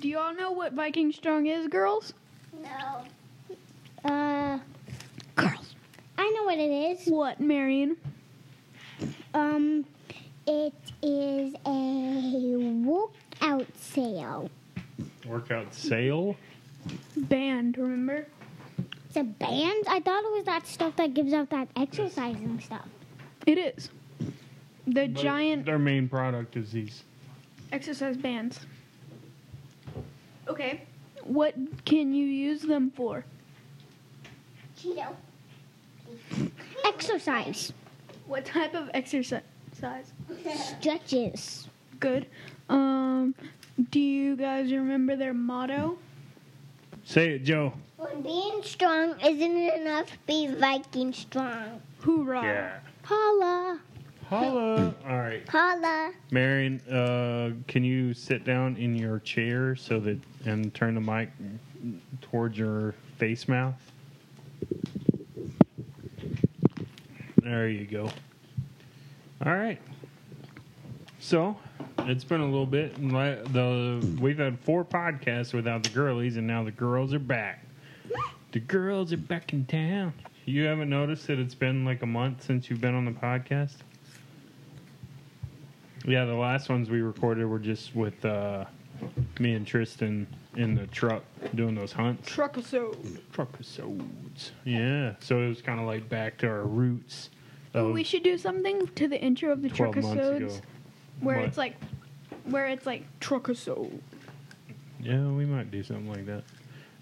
Do you all know what Viking Strong is, girls? No. Uh, Girls. I know what it is. What, Marion? Um, it is a workout sale. Workout sale. Band, remember? It's a band. I thought it was that stuff that gives out that exercising stuff. It is. The But giant Their main product is these. exercise bands. Okay. What can you use them for? Cheeto. Exercise. What type of exercise? Stretches. Good. Um, do you guys remember their motto? Say it, Joe. When being strong isn't enough, be Viking strong. Hoorah! Holla. Holla. All right. Holla. Marion, uh, can you sit down in your chair so that and turn the mic towards your face mouth? There you go. All right. So it's been a little bit. The we've had four podcasts without the girlies, and now the girls are back. The girls are back in town. You haven't noticed that it's been like a month since you've been on the podcast? Yeah, the last ones we recorded were just with uh, me and Tristan in the truck doing those hunts. Truck episode. Truck episodes. Yeah, so it was kind of like back to our roots. Of, we should do something to the intro of the truck 12 months ago. episodes where What? it's like, where it's like truck episode. yeah, we might do something like that.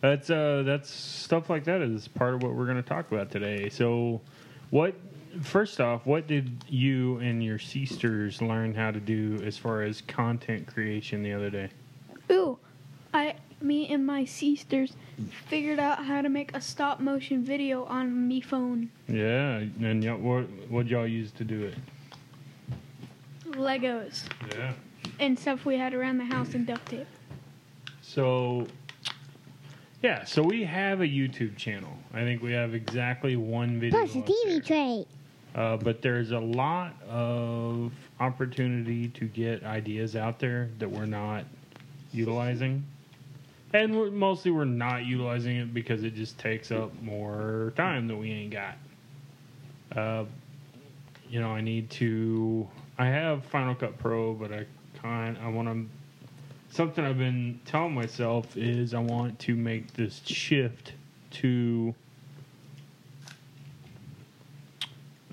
That's uh, that's stuff like that is part of what we're going to talk about today. So, what? First off, what did you and your sisters learn how to do as far as content creation the other day? Ooh, I, me and my sisters figured out how to make a stop motion video on me phone. Yeah, and y- what what y'all use to do it? Legos Yeah. and stuff we had around the house and duct tape. So, yeah, so we have a YouTube channel. I think we have exactly one video. Plus a. TV tray. Uh, but there's a lot of opportunity to get ideas out there that we're not utilizing. And we're, mostly we're not utilizing it because it just takes up more time that we ain't got. Uh, you know, I need to. I have Final Cut Pro, but I kind. I want to. Something I've been telling myself is I want to make this shift to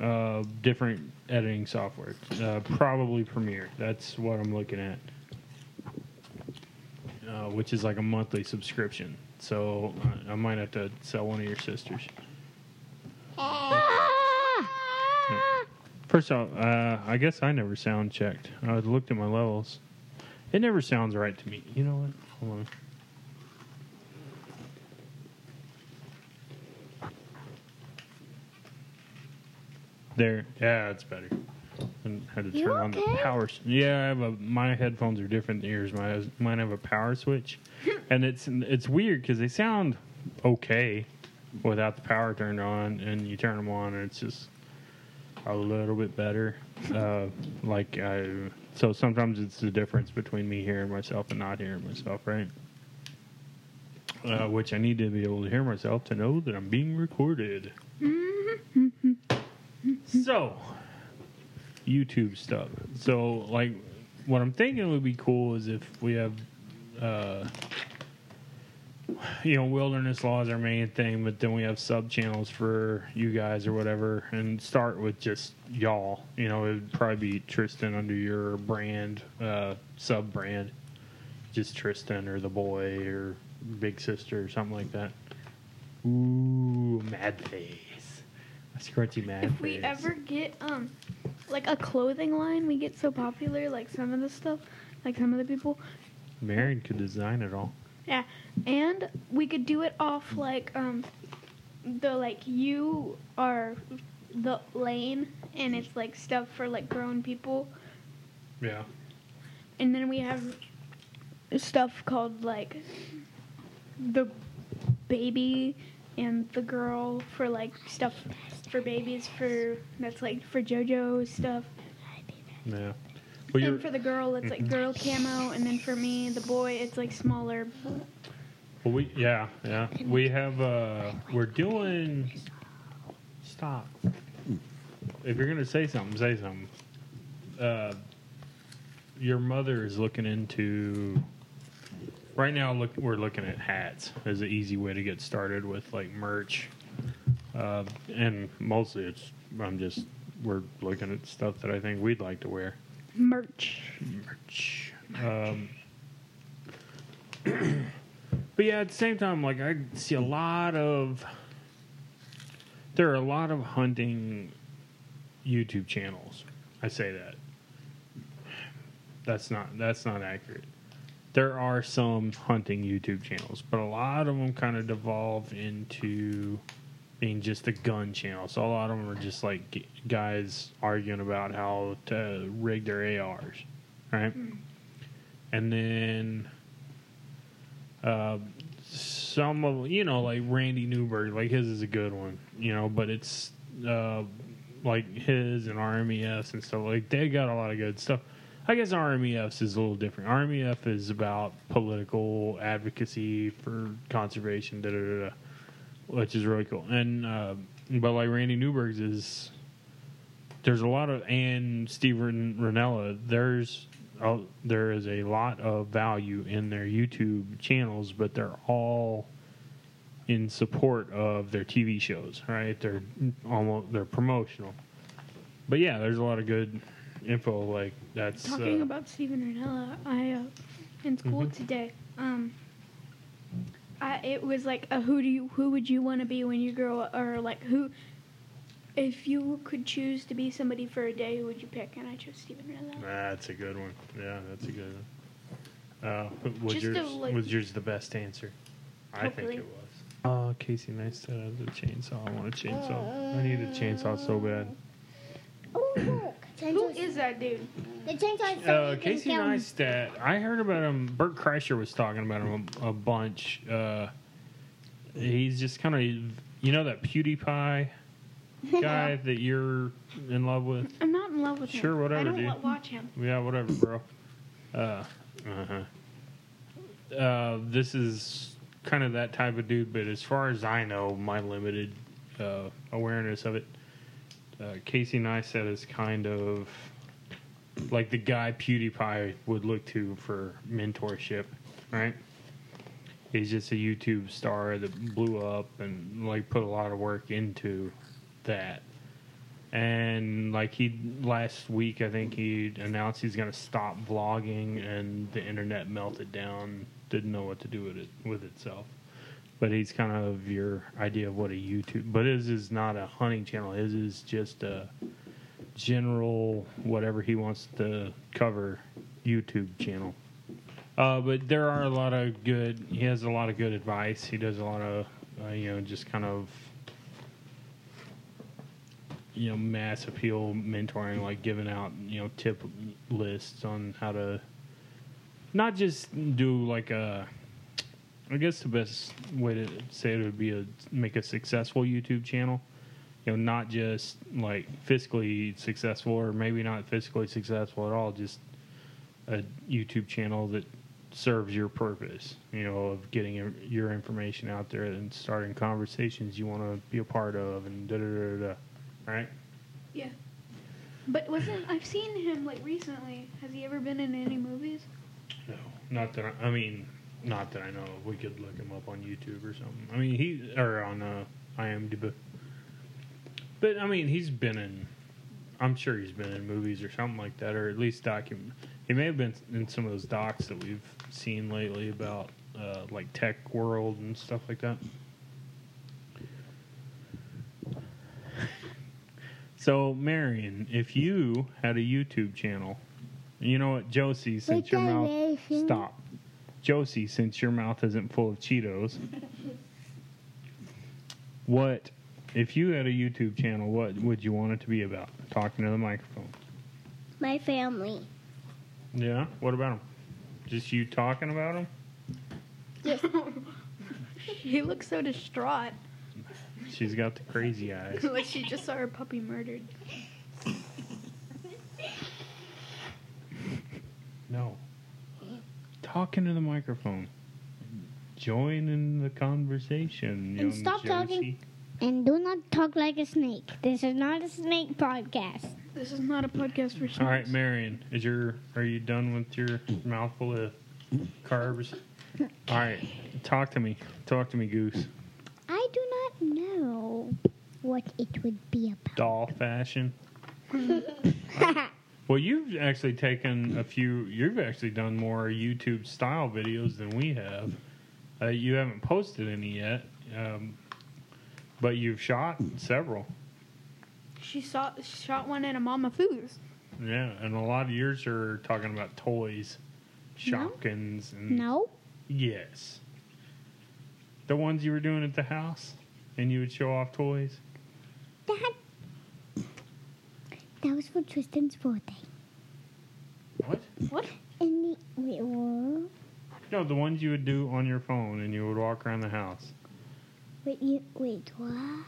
uh, different editing software. Uh, probably Premiere. That's what I'm looking at, uh, which is like a monthly subscription. So uh, I might have to sell one of your sisters. First off, uh, I guess I never sound checked. I looked at my levels. It never sounds right to me. You know what? Hold on. There, yeah, it's better. And had to You turn on the power. Yeah, I have a. My headphones are different than yours. My mine have a power switch, and it's it's weird because they sound okay without the power turned on, and you turn them on, and it's just a little bit better. Uh, like I, so sometimes it's the difference between me hearing myself and not hearing myself, right? Uh, which I need to be able to hear myself to know that I'm being recorded. So, YouTube stuff. So, like, what I'm thinking would be cool is if we have, uh, you know, wilderness law is our main thing, but then we have sub channels for you guys or whatever, and start with just y'all. You know, it would probably be Tristan under your brand, uh, sub brand, just Tristan or the boy or big sister or something like that. Ooh, mad face, scrunchy mad If we ever get um like a clothing line, we get so popular, like some of the stuff, like some of the people, Marion could design it all. yeah, and we could do it off like um the like you are the lane, and it's like stuff for like grown people, Yeah. and then we have stuff called like the baby and the girl for like stuff for babies for that's like for JoJo stuff. Yeah. Well, and for the girl, it's like girl camo, and then for me, the boy, it's like smaller. well, we yeah yeah we have uh we're doing. Stop. If you're gonna say something, say something. Uh, your mother is looking into. Right now, look, we're looking at hats as an easy way to get started with like merch, uh, and mostly it's I'm just we're looking at stuff that I think we'd like to wear. Merch. Merch. Um, but yeah, at the same time, like I see a lot of there are a lot of hunting YouTube channels. I say that. That's not that's not accurate. There are some hunting YouTube channels, but a lot of them kind of devolve into being just a gun channel. So a lot of them are just like guys arguing about how to rig their ARs, right? And then uh, some of you know like Randy Newberg, like his is a good one, you know, but it's uh, like his and RMEFs and stuff like they got a lot of good stuff. I guess RMEFs is a little different. RMEF is about political advocacy for conservation, da da da, da which is really cool. And uh, but like Randy Newberg's is there's a lot of and Steven Rinella. There's uh, there is a lot of value in their YouTube channels, but they're all in support of their TV shows, right? They're almost they're promotional. But yeah, there's a lot of good info like that's Talking uh, about Steven Rinella, I uh, in school Mhm. today. Um, I, it was like a who do you who would you want to be when you grow up, or like who, if you could choose to be somebody for a day, who would you pick? And I chose Steven Rinella. That's a good one. Yeah, that's a good one. Uh, was Just to, yours like- was yours the best answer? I think it was. Oh, Casey Neistat has a chainsaw. I want a chainsaw. I need a chainsaw so bad. Oh, look. Who that dude? The chainsaw is Uh, Casey. Neistat. I heard about him. Bert Kreischer was talking about him a, a bunch. Uh, he's just kind of, you know, that PewDiePie guy that you're in love with. I'm not in love with him. Sure, whatever, I don't dude. wa- watch him. Yeah, whatever, bro. Uh, uh-huh. Uh, this is kind of that type of dude, but as far as I know, my limited uh, awareness of it, uh, Casey Neistat is kind of like the guy PewDiePie would look to for mentorship, right? He's just a YouTube star that blew up and like put a lot of work into that and like he last week i think he announced he's to stop vlogging and the internet melted down didn't know what to do with it with itself but he's kind of your idea of what a youtube but his is not a hunting channel. His is just a general whatever he wants to cover youtube channel. Uh, but there are a lot of good he has a lot of good advice. He does a lot of uh, you know just kind of you know mass appeal mentoring like giving out you know tip lists on how to not just do like a i guess the best way to say it would be a make a successful youtube channel you know not just like fiscally successful or maybe not fiscally successful at all just a youtube channel that serves your purpose you know of getting your- your information out there and starting conversations you want to be a part of and da da da da right Yeah. But wasn't I've seen him like recently? Has he ever been in any movies? No, not that I, I mean, not that I know. of. We could look him up on YouTube or something. I mean, he or on uh, IMDb. But I mean, he's been in. I'm sure he's been in movies or something like that, or at least document. He may have been in some of those docs that we've seen lately about uh, like tech world and stuff like that. So, Marion, if you had a YouTube channel, you know what, Josie, since your mouth stop, Josie, since your mouth isn't full of Cheetos, what if you had a YouTube channel? What would you want it to be about? Talking to the microphone. My family. Yeah. What about them? Just you talking about them? Yes. He looks so distraught, She's got the crazy eyes. like she just saw her puppy murdered. No. Talk into the microphone. Join in the conversation. And young stop talking. And do not talk like a snake. This is not a snake podcast. This is not a podcast for snakes. All right, Marion, is your are you done with your mouthful of carbs? All right, talk to me. Talk to me, Goose. I do not know what it would be about. Doll fashion. Well, you've actually taken a few. You've actually done more YouTube style videos than we have. Uh, you haven't posted any yet, um, but you've shot several. She saw, shot one at a Mama Fu's. Yeah, and a lot of yours are talking about toys, No. Shopkins, and No? yes, the ones you were doing at the house, and you would show off toys. That. That was for Tristan's birthday. What? What? And the. Wait, what? No, the ones you would do on your phone, and you would walk around the house. Wait, you, wait, what?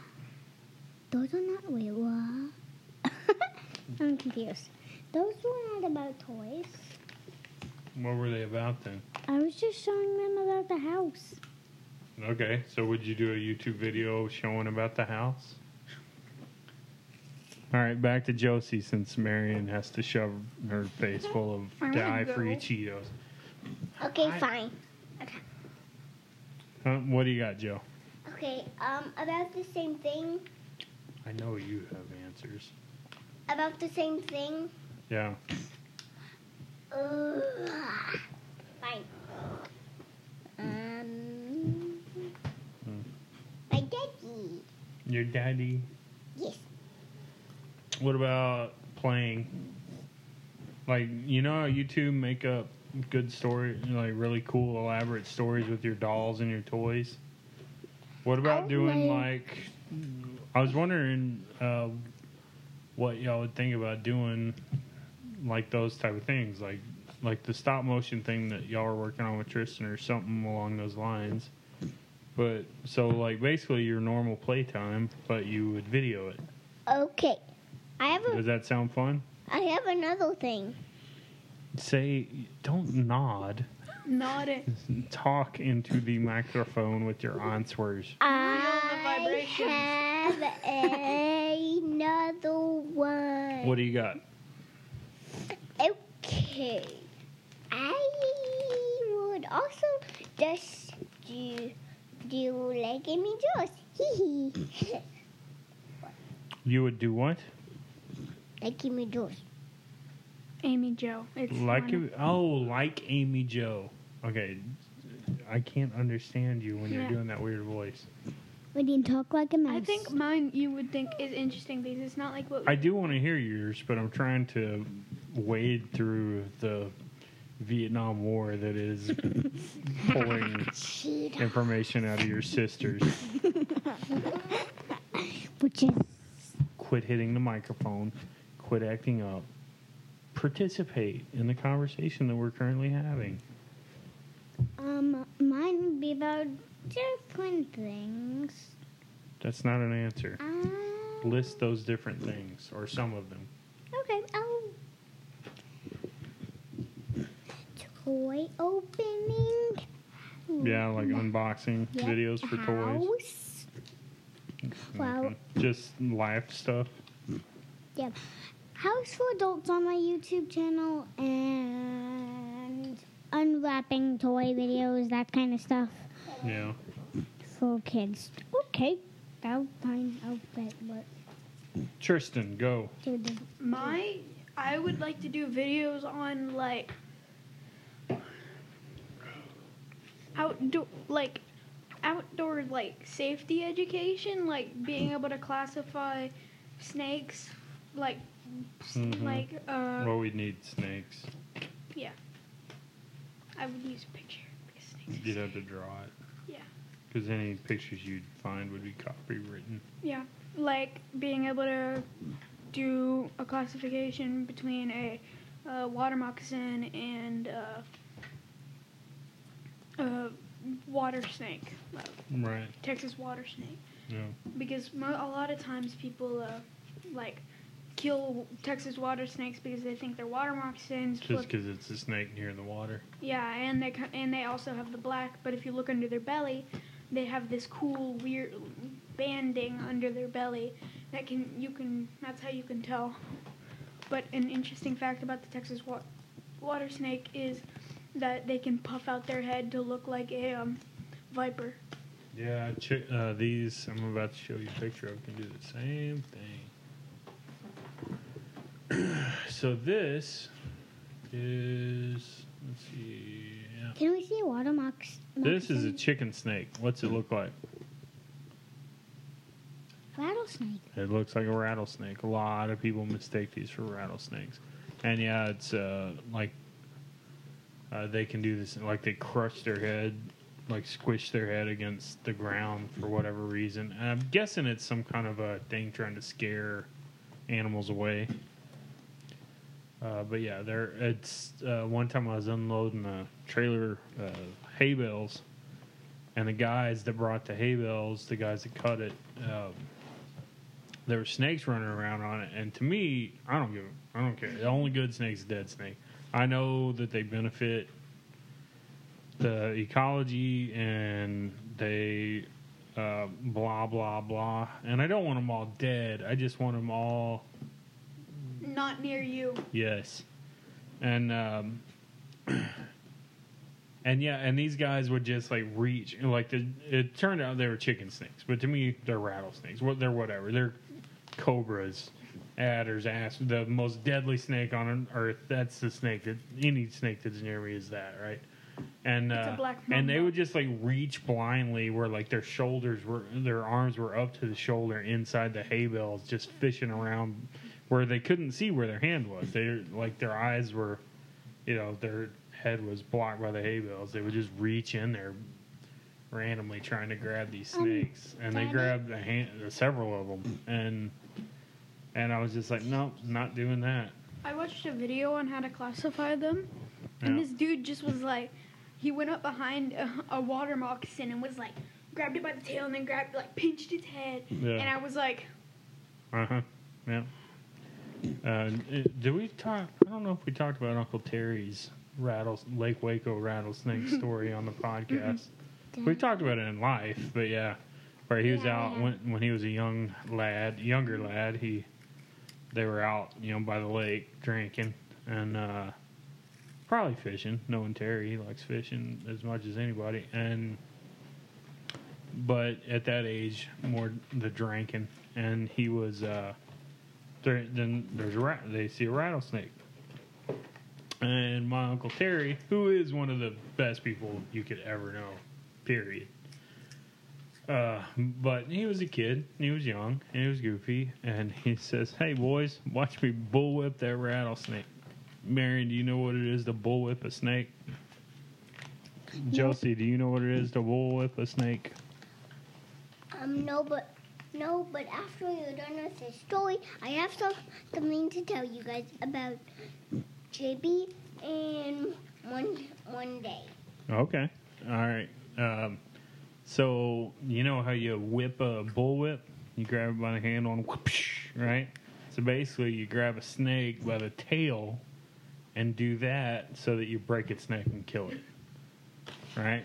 Those are not. Wait, what? I'm confused. Those were not about toys. What were they about then? I was just showing them about the house. Okay, so would you do a YouTube video showing about the house? All right, back to Josie since Marion has to shove her face full of I wanna dye-free. Cheetos. Okay, I- fine. Huh, what do you got, Joe? Okay, um, about the same thing. I know you have answers. About the same thing. Yeah. Ugh. Fine. Um, Hmm. my daddy. Your daddy. Yes. What about playing? Like you know how YouTube make up good story, like really cool, elaborate stories with your dolls and your toys. What about I doing like- like? I was wondering uh, what y'all would think about doing like those type of things, like like the stop motion thing that y'all are working on with Tristan, or something along those lines. But so like basically your normal playtime, but you would video it. Okay. I have Does that sound fun? I have another thing. Say, don't nod. Nod it. Talk into the microphone with your answers. I have another one. What do you got? Okay. I would also just do do like Amy Jones. Hee hee. You would do what? Like Amy Jones. Amy Joe. It's Like funny. you- oh, like Amy Joe. Okay, I can't understand you when you're Yeah. doing that weird voice. We didn't talk like a mouse. I think mine you would think is interesting because it's not like what I do want to hear yours, but I'm trying to wade through the Vietnam War that is pulling Cheetah. information out of your sisters. Which is Quit hitting the microphone. Quit acting up. Participate in the conversation that we're currently having. um mine would be about different things. That's not an answer. Um, List those different things, or some of them. Okay, I'll toy opening. Yeah, like unboxing Yep, videos for toys. house. Well- Just life stuff. Yeah. House for adults on my YouTube channel and unwrapping toy videos, that kind of stuff Yeah. for kids. Okay, I'll fine. I'll bet what Tristan, go. my I would like to do videos on like outdoor like outdoor like safety education, like being able to classify snakes like Mhm. like uh Well, we need snakes. Yeah. I would use a picture because snakes You'd have to draw it. Yeah. Because any pictures you'd find would be copywritten. Yeah, like being able to do a classification between a, uh water moccasin and uh, a water snake, Right. Texas water snake. Yeah. Because mo- a lot of times people uh, like kill Texas water snakes because they think they're water moccasins. Just because it's a snake near the water. yeah, and they and they also have the black. But if you look under their belly, they have this cool weird banding under their belly that can you can that's how you can tell. But an interesting fact about the Texas wa- water snake is that they can puff out their head to look like a um, viper. Yeah, chi- uh, these I'm about to show you a picture of can do the same thing. so this is let's see. Yeah. Can we see a water mox? This is a chicken snake. What's it look like? rattlesnake. It looks like a rattlesnake. A lot of people mistake these for rattlesnakes. And yeah, it's uh, like uh, they can do this, like they crush their head, like squish their head against the ground for whatever reason. And I'm guessing it's some kind of a thing trying to scare animals away. Uh, but yeah, there. It's uh, one time I was unloading a trailer uh, hay bales, and the guys that brought the hay bales, the guys that cut it, um, there were snakes running around on it. And to me, I don't give. I don't care. The only good snake's a dead snake. I know that they benefit the ecology and they uh, blah blah blah. And I don't want them all dead. I just want them all Not near you. Yes, and um, and yeah, and these guys would just like reach like the, it turned out they were chicken snakes, but to me they're rattlesnakes. What they're whatever. They're cobras, adders, ass. The most deadly snake on earth. That's the snake that any snake that's near me is that right. And uh, and they would just like reach blindly where like their shoulders were their arms were up to the shoulder inside the hay bales just fishing around where they couldn't see where their hand was they like their eyes were you know their head was blocked by the hay bales they would just reach in there randomly trying to grab these Um, snakes and they grabbed a hand, several of them and and i was just like nope not doing that I watched a video on how to classify them, and Yeah. this dude just was like, he went up behind a, a water moccasin and was like, grabbed it by the tail and then grabbed, like, pinched its head. Yeah. And I was like, Uh-huh. Yeah. Uh, did we talk? I don't know if we talked about Uncle Terry's rattle Lake Waco rattlesnake story on the podcast. We talked about it in life, but yeah, where he was Yeah, out yeah. when when he was a young lad, younger lad. He they were out, you know, by the lake drinking and uh, probably fishing. Knowing Terry, he likes fishing as much as anybody, and but at that age, more the drinking, and he was. Uh, there, then there's a rat. They see a rattlesnake, and my uncle Terry, who is one of the best people you could ever know, period. Uh, but he was a kid. He was young. And he was goofy, and he says, "Hey boys, watch me bullwhip that rattlesnake." Marion, do you know what it is to bullwhip a snake? Josie, do you know what it is to bullwhip a snake? Um, no, but no, but after you're done with this story, I have some, something to tell you guys about JB and one one day. Okay. All right. Um, so you know how you whip a bullwhip? You grab it by the handle and whoopsh, right? So basically, you grab a snake by the tail and do that so that you break its neck and kill it. Right?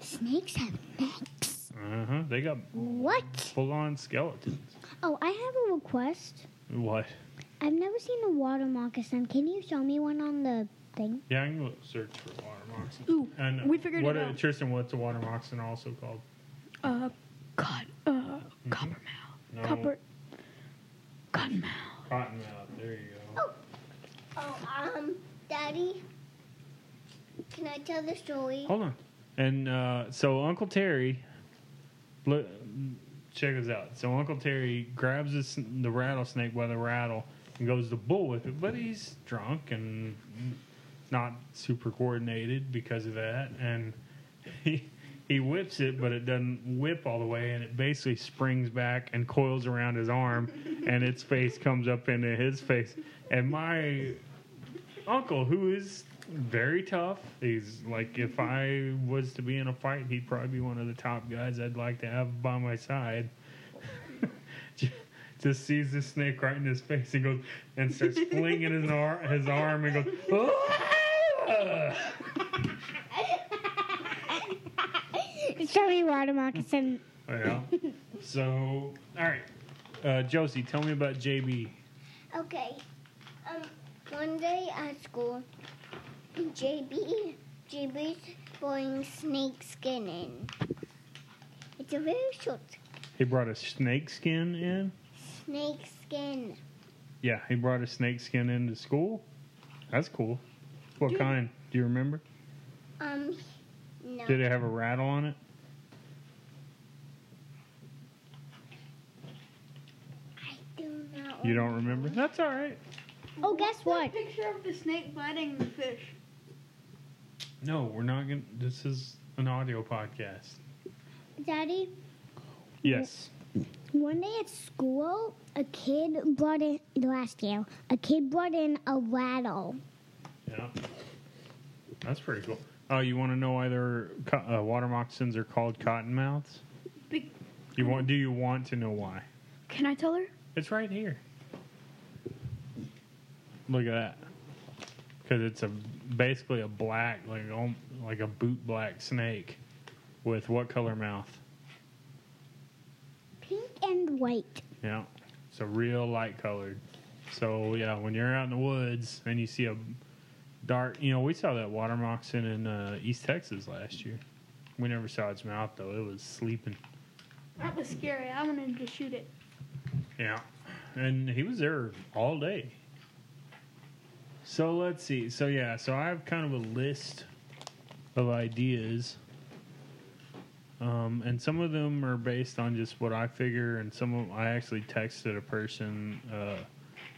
Snakes have necks. Uh huh. They got What? full on skeletons. Oh, I have a request. What? I've never seen a water moccasin. Can you show me one on the thing? Yeah, I can look, search for water moccasin. ooh, And we figured what, it uh, out. Tristan, what's a water moccasin also called? uh, cod, uh, coppermouth. No. Copper, cottonmouth. Cottonmouth. There you go. Oh. oh, um, Daddy, can I tell the story? Hold on. And uh, so Uncle Terry, look, check this out. So Uncle Terry grabs this, the rattlesnake by the rattle and goes to bull with it, but he's drunk and not super coordinated because of that, and he he whips it, but it doesn't whip all the way, and it basically springs back and coils around his arm, and its face comes up into his face, and my uncle, who is very tough. He's like, if I was to be in a fight, he'd probably be one of the top guys I'd like to have by my side. just sees the snake right in his face and goes and starts flinging his, ar- his arm and goes, "Ah!" Sorry, water moccasin. yeah. So, all right. Uh, Josie, tell me about JB. Okay. Um, one day at school, JB, JB's throwing snake skin in. It's a very short He brought a snake skin in. snake skin. Yeah, he brought a snake skin into school. That's cool. What kind? Do you remember? Um, no. Did it have a rattle on it? I do not. You don't remember? That's all right. Oh, guess what? Picture of the snake biting the fish. No, we're not going to. This is an audio podcast. Daddy, Yes. one day at school, a kid brought in, last year, a kid brought in a rattle. Yeah. That's pretty cool. Oh, you want to know why their co- uh, water moccasins are called cottonmouths? Be- You want? Do you want to know why? Can I tell her? It's right here. Look at that. Because it's a basically a black, like like a boot black snake, with what color mouth? Pink and white. Yeah, it's a real light colored. So yeah, when you're out in the woods and you see a dark, you know, we saw that water moccasin in uh, East Texas last year. We never saw its mouth though; it was sleeping. That was scary. I wanted to shoot it. Yeah, and he was there all day. So let's see. So yeah, so I have kind of a list of ideas, um, and some of them are based on just what I figure, and some of them, I actually texted a person, uh,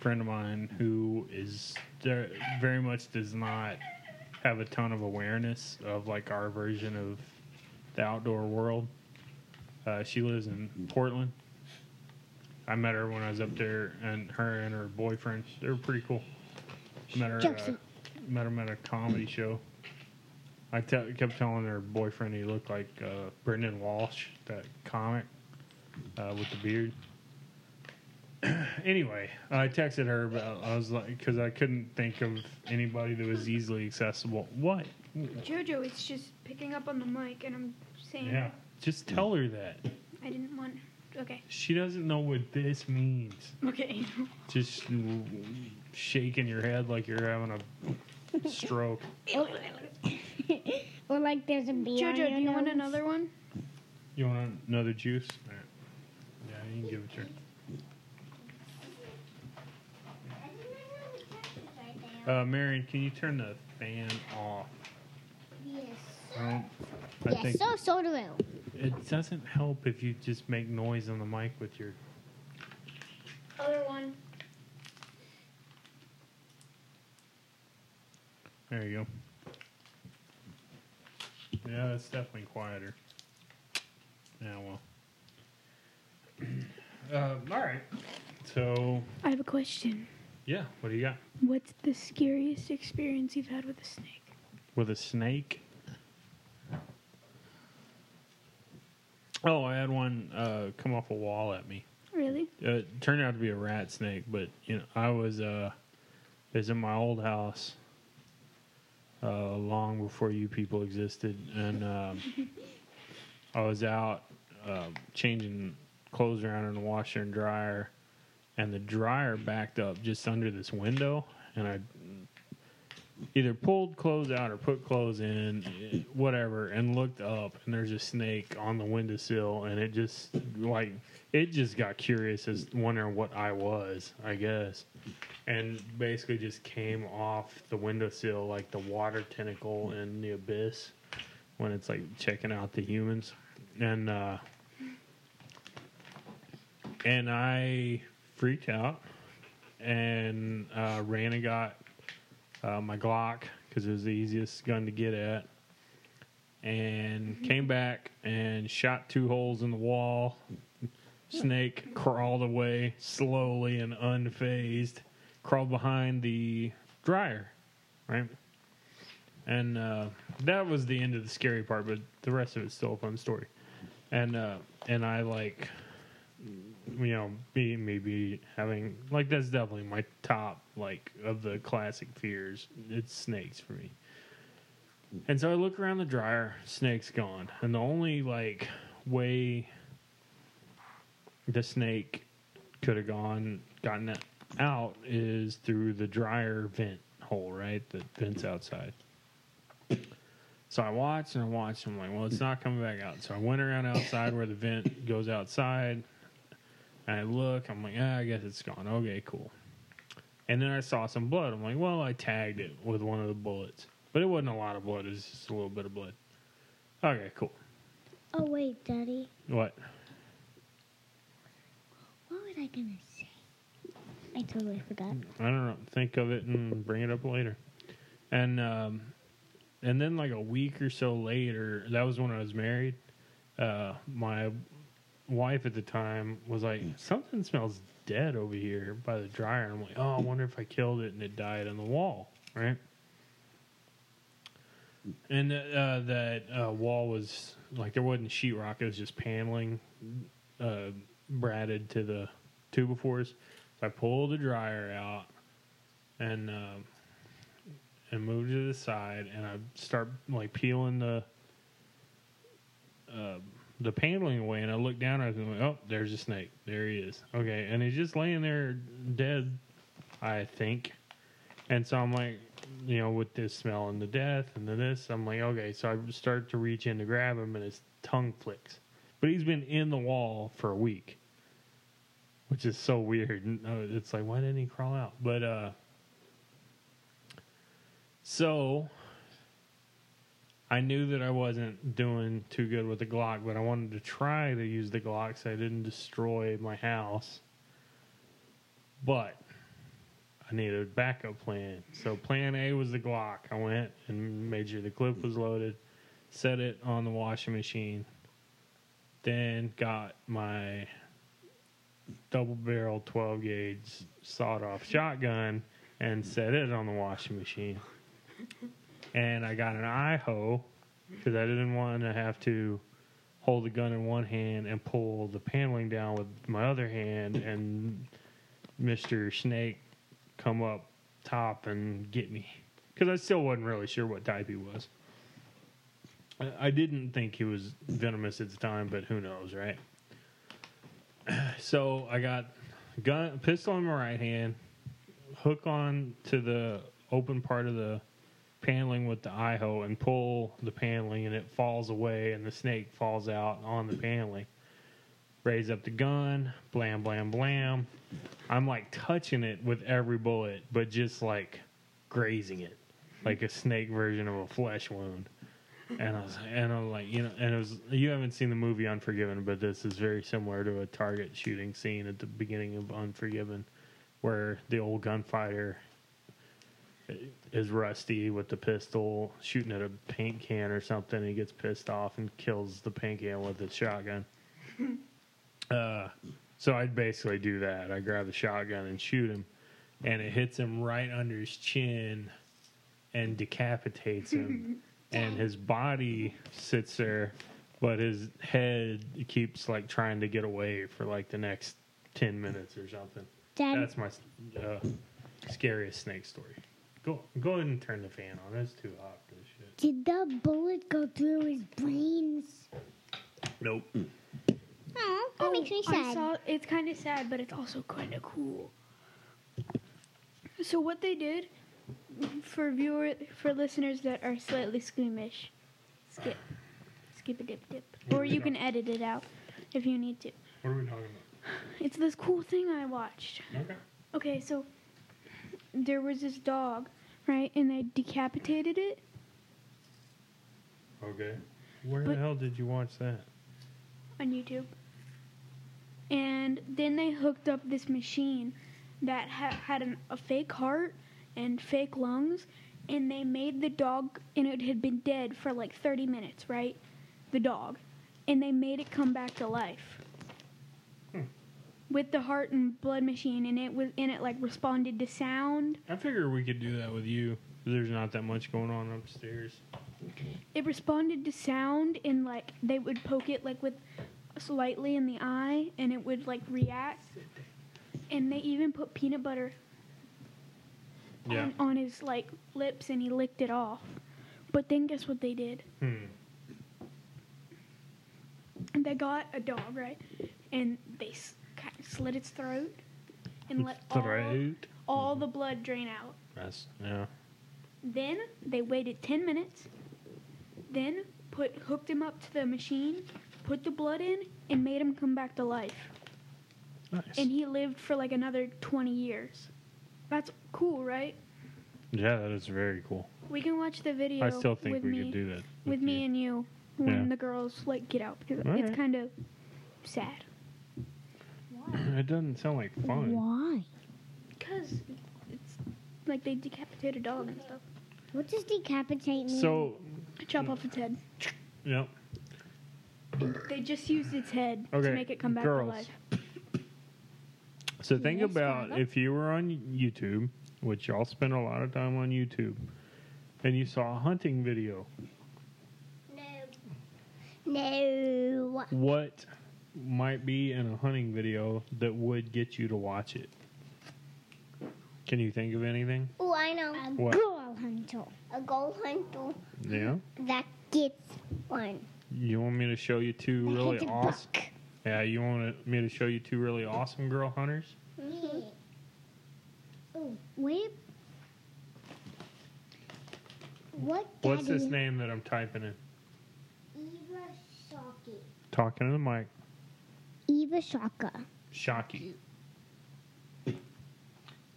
friend of mine, who is very much does not have a ton of awareness of like our version of the outdoor world. Uh, she lives in Portland. I met her when I was up there, and her and her boyfriend, they were pretty cool. Met her, uh, Josie. met them at a comedy show. I te- kept telling her boyfriend he looked like uh, Brendon Walsh, that comic uh, with the beard. anyway, I texted her about. I was like, because I couldn't think of anybody that was easily accessible. What? Jojo, it's just picking up on the mic, and I'm saying Yeah, just tell her that. I didn't want. Okay. She doesn't know what this means. Okay. just shaking your head like you're having a stroke. or like there's a bee on Jojo, your do you want another one? You want another juice? All right. Yeah, you can give it to her. Uh, Marion, can you turn the fan off? Yes. I. I Yes, think so so do I. it doesn't help if you just make noise on the mic with your. Other one. There you go. Yeah, that's definitely quieter. Yeah, well. Uh, all right. So, I have a question. yeah, what do you got? What's the scariest experience you've had with a snake? With a snake? Oh, I had one uh, come off a wall at me. Really? Uh, it turned out to be a rat snake, but you know, I was uh, it was in my old house uh, long before you people existed, and um, I was out uh, changing clothes around in the washer and dryer, and the dryer backed up just under this window, and I either pulled clothes out or put clothes in, whatever, and looked up, and there's a snake on the windowsill, and it just like it just got curious as wondering what I was, I guess, and basically just came off the windowsill like the water tentacle in the abyss when it's like checking out the humans, and uh, and I freaked out and uh, ran and got uh, my Glock because it was the easiest gun to get at, and came back and shot two holes in the wall. Snake crawled away slowly and unfazed, crawled behind the dryer, right? And uh, that was the end of the scary part, but the rest of it's still a fun story. And uh, and I like you know, be maybe having like that's definitely my top like of the classic fears. It's snakes for me. And so I look around the dryer, snake's gone, and the only like way the snake could have gone gotten it out is through the dryer vent hole, right? The vents outside. So I watched and I watched. And I'm like, well, it's not coming back out. So I went around outside where the vent goes outside. And I look. I'm like, ah, I guess it's gone. Okay, cool. And then I saw some blood. I'm like, well, I tagged it with one of the bullets, but it wasn't a lot of blood. It was just a little bit of blood. Okay, cool. Oh wait, Daddy. What? What was I gonna say? I totally forgot. I don't know. Think of it and bring it up later. And um, and then like a week or so later, that was when I was married. Uh, my wife at the time was like, "Something smells dead over here by the dryer." And I'm like, "Oh, I wonder if I killed it and it died on the wall, right?" And uh, that uh, wall was like there wasn't sheetrock; it was just paneling, uh, bratted to the two befores. So I pulled the dryer out and um, and moved to the side, and I start like peeling the uh, the paneling away, and I look down, and I was like, "Oh, there's a snake. There he is. Okay." And he's just laying there dead, I think. And so I'm like, you know, with this smell and the death and the this, I'm like, okay. So I start to reach in to grab him, and his tongue flicks. But he's been in the wall for a week, which is so weird. It's like, why didn't he crawl out? But uh, so I knew that I wasn't doing too good with the Glock, but I wanted to try to use the Glock so I didn't destroy my house. But I needed a backup plan. So plan A was the Glock. I went and made sure the clip was loaded, set it on the washing machine, then got my double barrel 12 gauge sawed off shotgun and set it on the washing machine. And I got an IHO because I didn't want to have to hold the gun in one hand and pull the paneling down with my other hand and Mr. Snake come up top and get me. Because I still wasn't really sure what type he was. I didn't think he was venomous at the time, but who knows, right? So I got gun pistol in my right hand, hook on to the open part of the paneling with the IHO and pull the paneling and it falls away and the snake falls out on the paneling. Raise up the gun, blam blam blam. I'm like touching it with every bullet, but just like grazing it, like a snake version of a flesh wound. And I was, and I'm like, you know, and it was. You haven't seen the movie Unforgiven, but this is very similar to a target shooting scene at the beginning of Unforgiven, where the old gunfighter is rusty with the pistol shooting at a paint can or something. And he gets pissed off and kills the paint can with his shotgun. uh, so I'd basically do that. I grab the shotgun and shoot him, and it hits him right under his chin and decapitates him. and his body sits there, but his head keeps like trying to get away for like the next 10 minutes or something. Dad, That's my uh, scariest snake story. Go go ahead and turn the fan on. It's too hot for this shit. did the bullet go through his brains? Nope. Oh, that makes me oh, I sad. saw it's kind of sad, but it's also kind of cool. So what they did for viewer for listeners that are slightly squeamish, skip, skip a dip dip, or you can edit it out if you need to. What are we talking about? It's this cool thing I watched. about? Okay. Okay, so there was this dog, right, and they decapitated it. Okay. Where the hell did you watch that? on YouTube. And then they hooked up this machine that ha- had an, a fake heart and fake lungs, and they made the dog, and it had been dead for like 30 minutes, right? The dog. And they made it come back to life. With the heart and blood machine, and it was, and it like responded to sound. I figure we could do that with you. There's not that much going on upstairs. It responded to sound, and like they would poke it like with slightly in the eye, and it would like react. And they even put peanut butter Yeah. on, on his like lips, and he licked it off. But then guess what they did? Hmm. They got a dog, right? And they s- kind of slit its throat and let all, Throat. all the blood drain out. That's yeah. Then they waited 10 minutes. Then put hooked him up to the machine, put the blood in, and made him come back to life. Nice. And he lived for like another 20 years. That's cool, right? yeah, that is very cool. We can watch the video I still think with we me, could do that with me you. and you when Yeah. the girls like get out because Alright. it's kind of sad. It doesn't sound like fun. Why? Cause it's like they decapitate a dog and stuff. What does decapitate mean? So, Chop off its head. yep. They just used its head Okay, to make it come back girls. to life. So think Yes, about if you were on YouTube, which y'all spend a lot of time on YouTube, and you saw a hunting video. No. No. What might be in a hunting video that would get you to watch it? Can you think of anything? Oh, I know. a What? girl hunter. A gold hunter Yeah. that gets one. You want me to show you two really awesome? buck. Yeah, you want me to show you two really awesome girl hunters? Oh, wait. What? What's this name that I'm typing in? Eva Shockey. Talking to the mic. Eva Shaka. Shockey.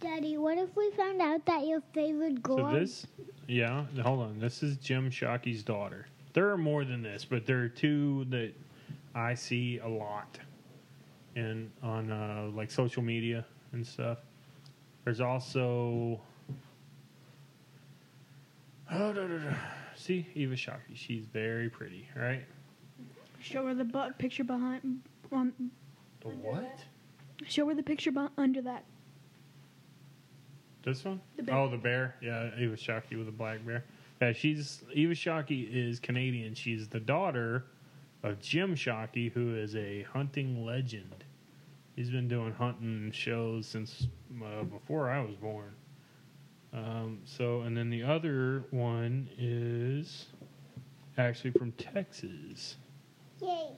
Daddy, what if we found out that your favorite girl? So this, yeah, hold on. This is Jim Shockey's daughter. There are more than this, but there are two that I see a lot, in on uh, like social media and stuff. There's also, oh, da, da, da. see Eva Shockey. She's very pretty, right? Show her the butt picture behind. On, The what? show her the picture beh under that. This one? The bear. Oh, the bear. Yeah, Eva Shockey with a black bear. Yeah, she's Eva Shockey is Canadian. She's the daughter of Jim Shockey, who is a hunting legend. He's been doing hunting shows since uh, before I was born. Um, so, and then the other one is actually from Texas, Yay.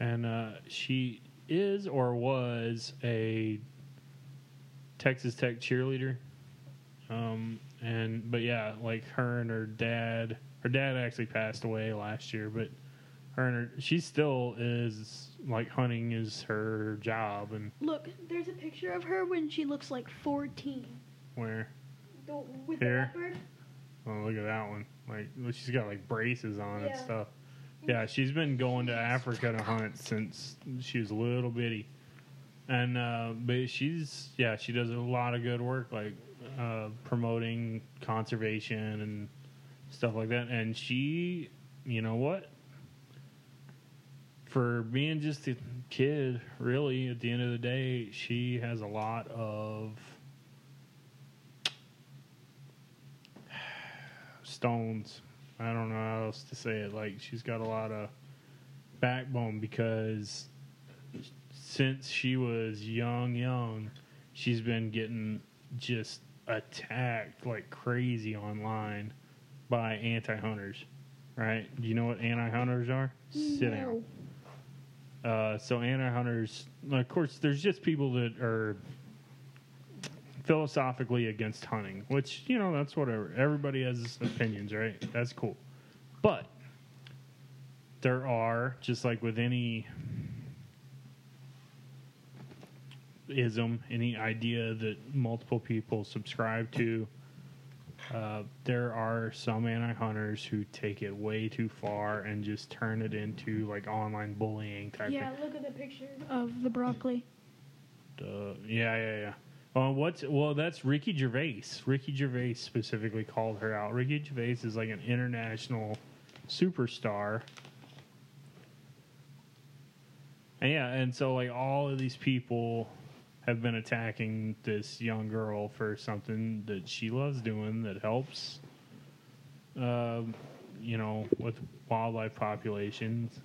And uh, she is or was a Texas Tech cheerleader. Um, and but yeah, like her and her dad. Her dad actually passed away last year, but her and her she still is like hunting is her job and Look, there's a picture of her when she looks like 14. where The, with Here? the leopard. oh look at that one like she's got like braces on and stuff. Yeah, she's been going to Africa to hunt since she was a little bitty, and uh, but she's yeah she does a lot of good work like uh, promoting conservation and stuff like that. And she, you know what, for being just a kid, really at the end of the day, she has a lot of stones. I don't know how else to say it. Like she's got a lot of backbone because since she was young, young, she's been getting just attacked like crazy online by anti-hunters. Right? Do you know what anti-hunters are? Sit down. Uh, so anti-hunters, of course, there's just people that are philosophically against hunting, which you know that's whatever. Everybody has opinions, right? That's cool. But there are just like with any ism, any idea that multiple people subscribe to. Uh, there are some anti-hunters who take it way too far and just turn it into like online bullying type Yeah, look at the picture of the broccoli. uh, yeah, yeah, yeah. Uh, what's well? That's Ricky Gervais. Ricky Gervais specifically called her out. Ricky Gervais is like an international superstar. And yeah, and so like all of these people have been attacking this young girl for something that she loves doing that helps, um, you know, with wildlife populations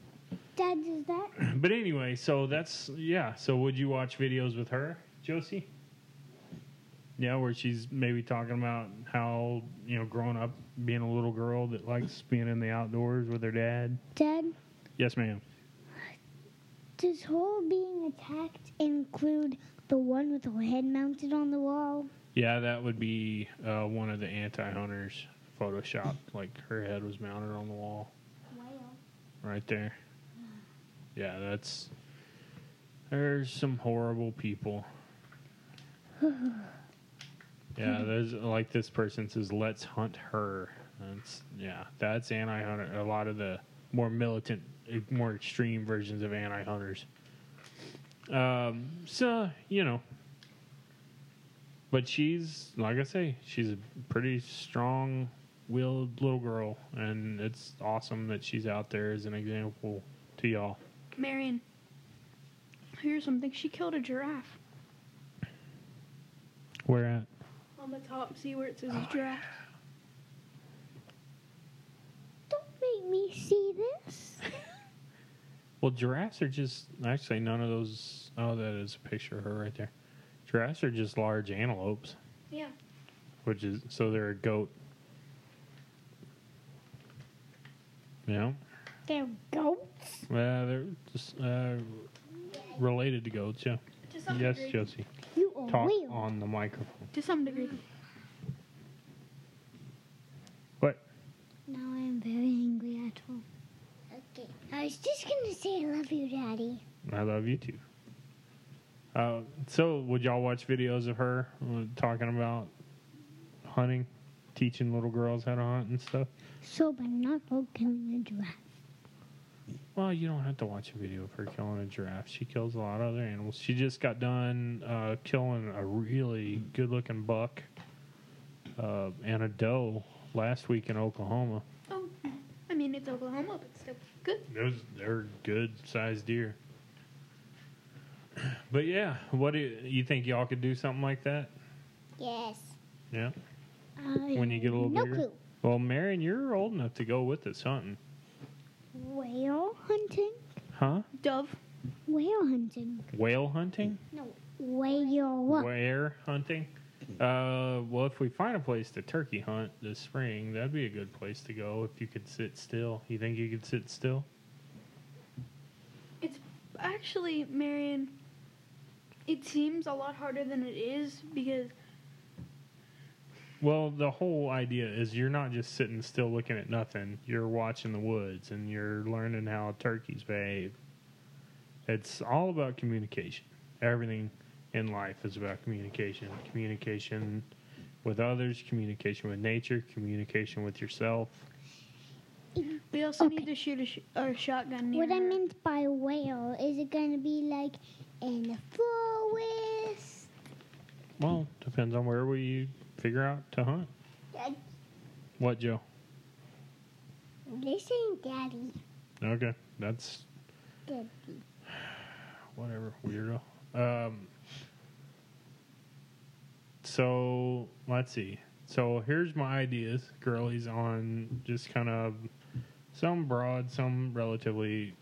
Dad, does that? But anyway, so that's yeah. So would you watch videos with her, Josie? Yeah, where she's maybe talking about how you know growing up being a little girl that likes being in the outdoors with her dad. Dad, Yes, ma'am. does whole being attacked include the one with the head mounted on the wall? Yeah, that would be uh, one of the anti-hunters photoshopped. Like her head was mounted on the wall right there. Yeah, that's. There's some horrible people. yeah, there's like this person says, "Let's hunt her." That's yeah, that's anti-hunter. A lot of the more militant, more extreme versions of anti-hunters. Um, so you know, but she's like I say, she's a pretty strong-willed little girl, and it's awesome that she's out there as an example to y'all. Marion, here's something. She killed a giraffe. Where at? On the top, see where it says giraffe? Don't make me see this. Well, giraffes are just actually none of those. Oh, that is a picture of her right there. Giraffes are just large antelopes, Yeah. which is so they're a goat. Yeah, They're goats. well, they're just uh, related to goats. Yeah. To Yes, degree. Josie. You are Talk real. on the microphone. To some degree. What? Now I am very angry at all. Okay. I was just gonna say I love you, Daddy. I love you too. Uh, so, would y'all watch videos of her uh, talking about hunting, teaching little girls how to hunt and stuff? So, but not about killing a giraffe. Well, you don't have to watch a video of her killing a giraffe. She kills a lot of other animals. She just got done uh, killing a really good-looking buck uh, and a doe last week in Oklahoma. Oh, I mean, it's Oklahoma, but still good. Those they're good-sized deer. But yeah, what do you, you think y'all could do something like that? Yes. Yeah. I When you get a little no bigger? clue. Well, Marion, you're old enough to go with us hunting, Whale hunting? huh? Dove. Whale hunting. Whale hunting? No. Whale what? Where hunting? Uh, well, if we find a place to turkey hunt this spring, that'd be a good place to go. If you could sit still, you think you could sit still? It's actually, Marion, it seems a lot harder than it is because Well, the whole idea is you're not just sitting still looking at nothing. You're watching the woods and you're learning how turkeys behave. It's all about communication. Everything in life is about communication. Communication with others, communication with nature, communication with yourself. we also Okay. need to shoot a, sh- a shotgun near What I meant by whale, is it going to be like in the forest? Well, depends on where we figure out to hunt. Dad, What, Joe? this ain't Daddy. Okay, that's Daddy. whatever, weirdo. Um, so let's see. So here's my ideas, girlies, on just kind of some broad, some relatively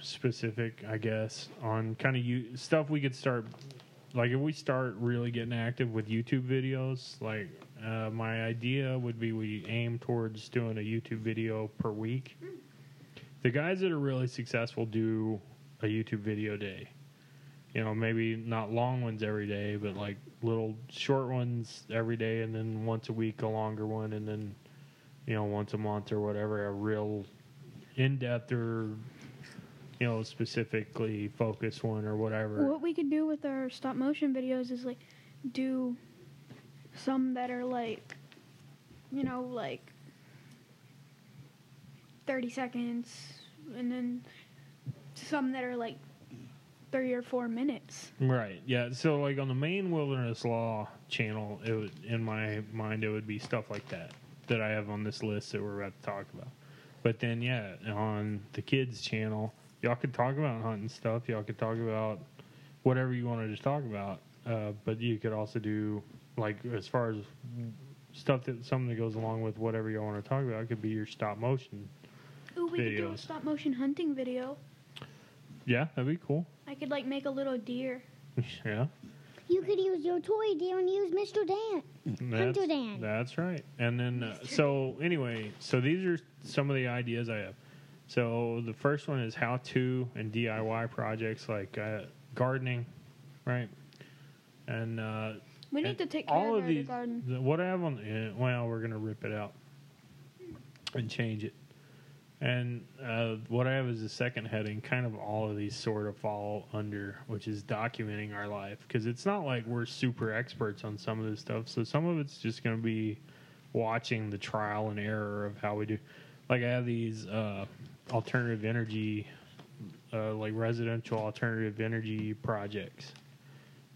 specific, I guess, on kind of you stuff we could start. Like if we start really getting active with YouTube videos, like uh, my idea would be we aim towards doing a YouTube video per week. The guys that are really successful do a YouTube video day. You know, maybe not long ones every day, but like little short ones every day, and then once a week a longer one, and then you know once a month or whatever a real in depth or you know specifically focused one or whatever. What we could do with our stop motion videos is like do some that are like, you know, like 30 seconds, and then some that are like three or four minutes. Right. Yeah. So like on the main Wilderness Law channel, it would in my mind it would be stuff like that that I have on this list that we're about to talk about. But then yeah, on the kids channel, y'all could talk about hunting stuff. Y'all could talk about whatever you wanted to talk about. Uh, but you could also do like as far as stuff that something that goes along with whatever you want to talk about. It could be your stop motion Ooh, we could do a videos. stop motion hunting video. Yeah, that'd be cool. I could like make a little deer. yeah. You could use your toy deer and use Mr. Dan. That's, Hunter Dan. That's right. And then, uh, so anyway, so these are some of the ideas I have. So the first one is how to and DIY projects like uh, gardening, right? And uh, We need to take care all of of these. garden. the- What I have on, yeah, well, we're gonna rip it out and change it. And uh, what I have is the second heading. Kind of all of these sort of fall under, which is documenting our life, because it's not like we're super experts on some of this stuff. So some of it's just going to be watching the trial and error of how we do. Like I have these uh, alternative energy, uh, like residential alternative energy projects.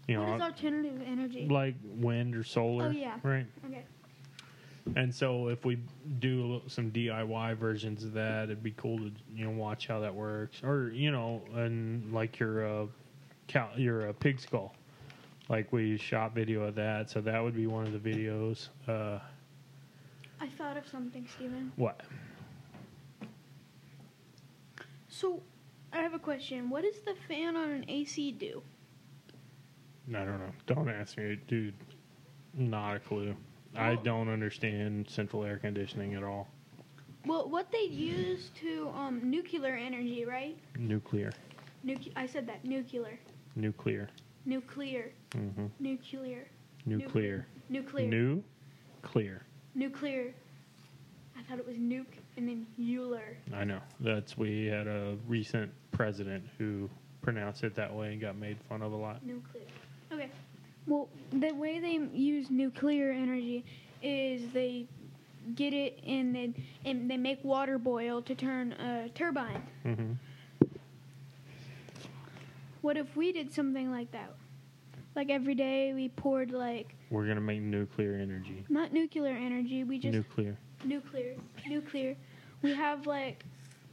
You know, What is alternative energy? like wind or solar. Oh, yeah. Right. okay. And so if we do some DIY versions of that, it'd be cool to you know watch how that works, or you know, and like your uh, cow, your uh, pig skull, like we shot video of that. So that would be one of the videos. Uh, I thought of something, Steven. what? So, I have a question. What does the fan on an AC do? I don't know. Don't ask me, dude. Not a clue. I Oh. don't understand central air conditioning at all. Well, what they use to um nuclear energy, right? Nuclear, Nuc- I said that nuclear, nuclear, nuclear, hmm nuclear, nuclear, nuclear, new, clear. nuclear. I thought it was nuke Euler. I know. That's we had a recent president who pronounced it that way and got made fun of a lot. Nuclear. Okay. Well, the way they use nuclear energy is they get it and they and they make water boil to turn a turbine. hmm What if we did something like that? Like every day we poured like We're gonna make nuclear energy. not nuclear energy, we just nuclear. nuclear, nuclear. We have like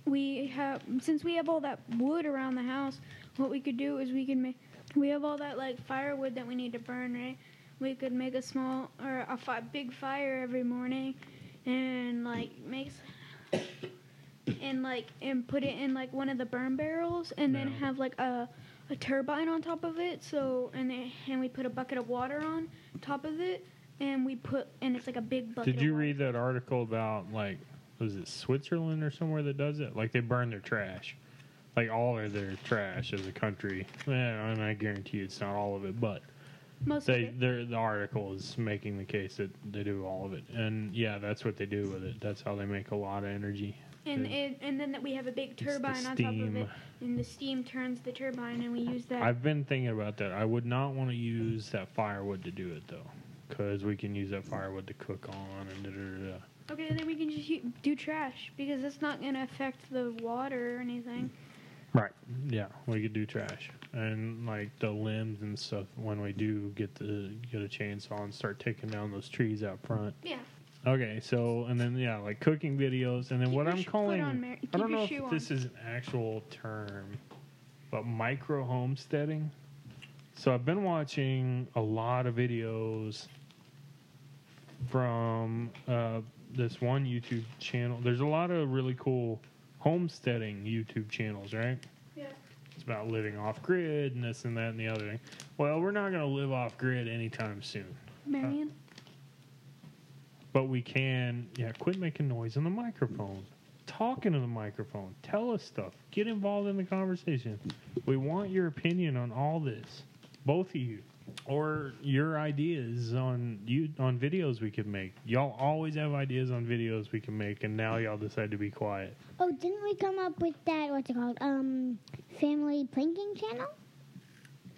we have since we have all that wood around the house. What we could do is we could make we have all that like firewood that we need to burn, right? We could make a small or a fi- big fire every morning, and like makes and like and put it in like one of the burn barrels, and then have like a a turbine on top of it. So and they, and we put a bucket of water on top of it, and we put and it's like a big bucket. Did you of water. read that article about like was it Switzerland or somewhere that does it? Like they burn their trash. Like all of their trash as a country. And I guarantee you it's not all of it, but Most they of it. their the article is making the case that they do all of it. And yeah, that's what they do with it. That's how they make a lot of energy. And They- it, and then that we have a big turbine on top of it, and the steam turns the turbine, and we use that. I've been thinking about that. I would not want to use that firewood to do it though, because we can use that firewood to cook on and da da da. Okay, then we can just do trash because it's not gonna affect the water or anything. Right. Yeah, we could do trash and like the limbs and stuff when we do get the get a chainsaw and start taking down those trees out front. Yeah. Okay, so and then yeah, like cooking videos, and then Keep what I'm calling on, Mary. I don't know if this is an actual term, but micro homesteading. So I've been watching a lot of videos from uh, this one YouTube channel. There's a lot of really cool homesteading YouTube channels, right? Yeah. It's about living off grid and this and that and the other thing. Well, we're not going to live off grid anytime soon. Marion. Uh, but we can, yeah, quit making noise on the microphone. Talking to the microphone. Tell us stuff. Get involved in the conversation. We want your opinion on all this. Both of you. Or your ideas on you on videos we could make. Y'all always have ideas on videos we can make and now y'all decide to be quiet. Oh, didn't we come up with that? What's it called? Um, family pranking channel.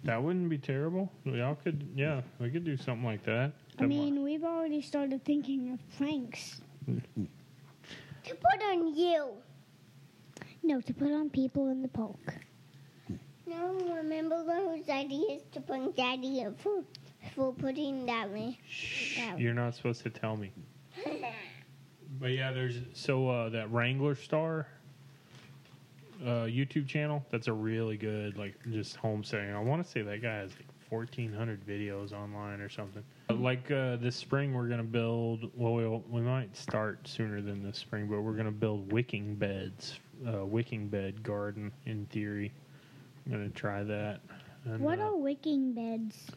That wouldn't be terrible. Y'all could yeah, we could do something like that. I mean, we've already started thinking of pranks. To put on you. No, to put on people in the park. No, remember those ideas to put daddy up for, for putting that way. that You're not supposed to tell me. But yeah, there's so uh, that Wranglerstar uh, YouTube channel. That's a really good like just homesteading. I want to say that guy has like fourteen hundred videos online or something. Like uh, this spring, we're gonna build. Well, we'll we might start sooner than this spring, but we're gonna build wicking beds, uh, wicking bed garden. In theory, I'm gonna try that. And, What uh, are wicking beds?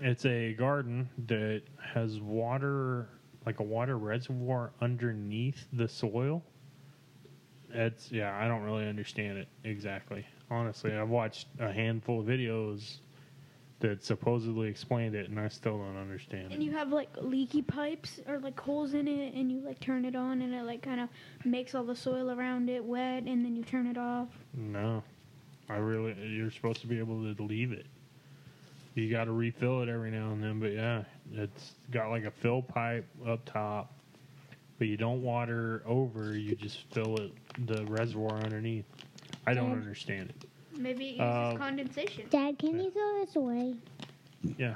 It's a garden that has water, like a water reservoir underneath the soil. It's yeah, I don't really understand it exactly. Honestly, I've watched a handful of videos that supposedly explained it, and I still don't understand And it. you have like leaky pipes or like holes in it, and you like turn it on, and it like kind of makes all the soil around it wet, and then you turn it off. No, I really. You're supposed to be able to leave it. You got to refill it every now and then, but yeah, it's got like a fill pipe up top, but you don't water over. You just fill it the reservoir underneath. I don't um, understand it. Maybe it uses Uh, condensation. Dad, can you throw this away? Yeah,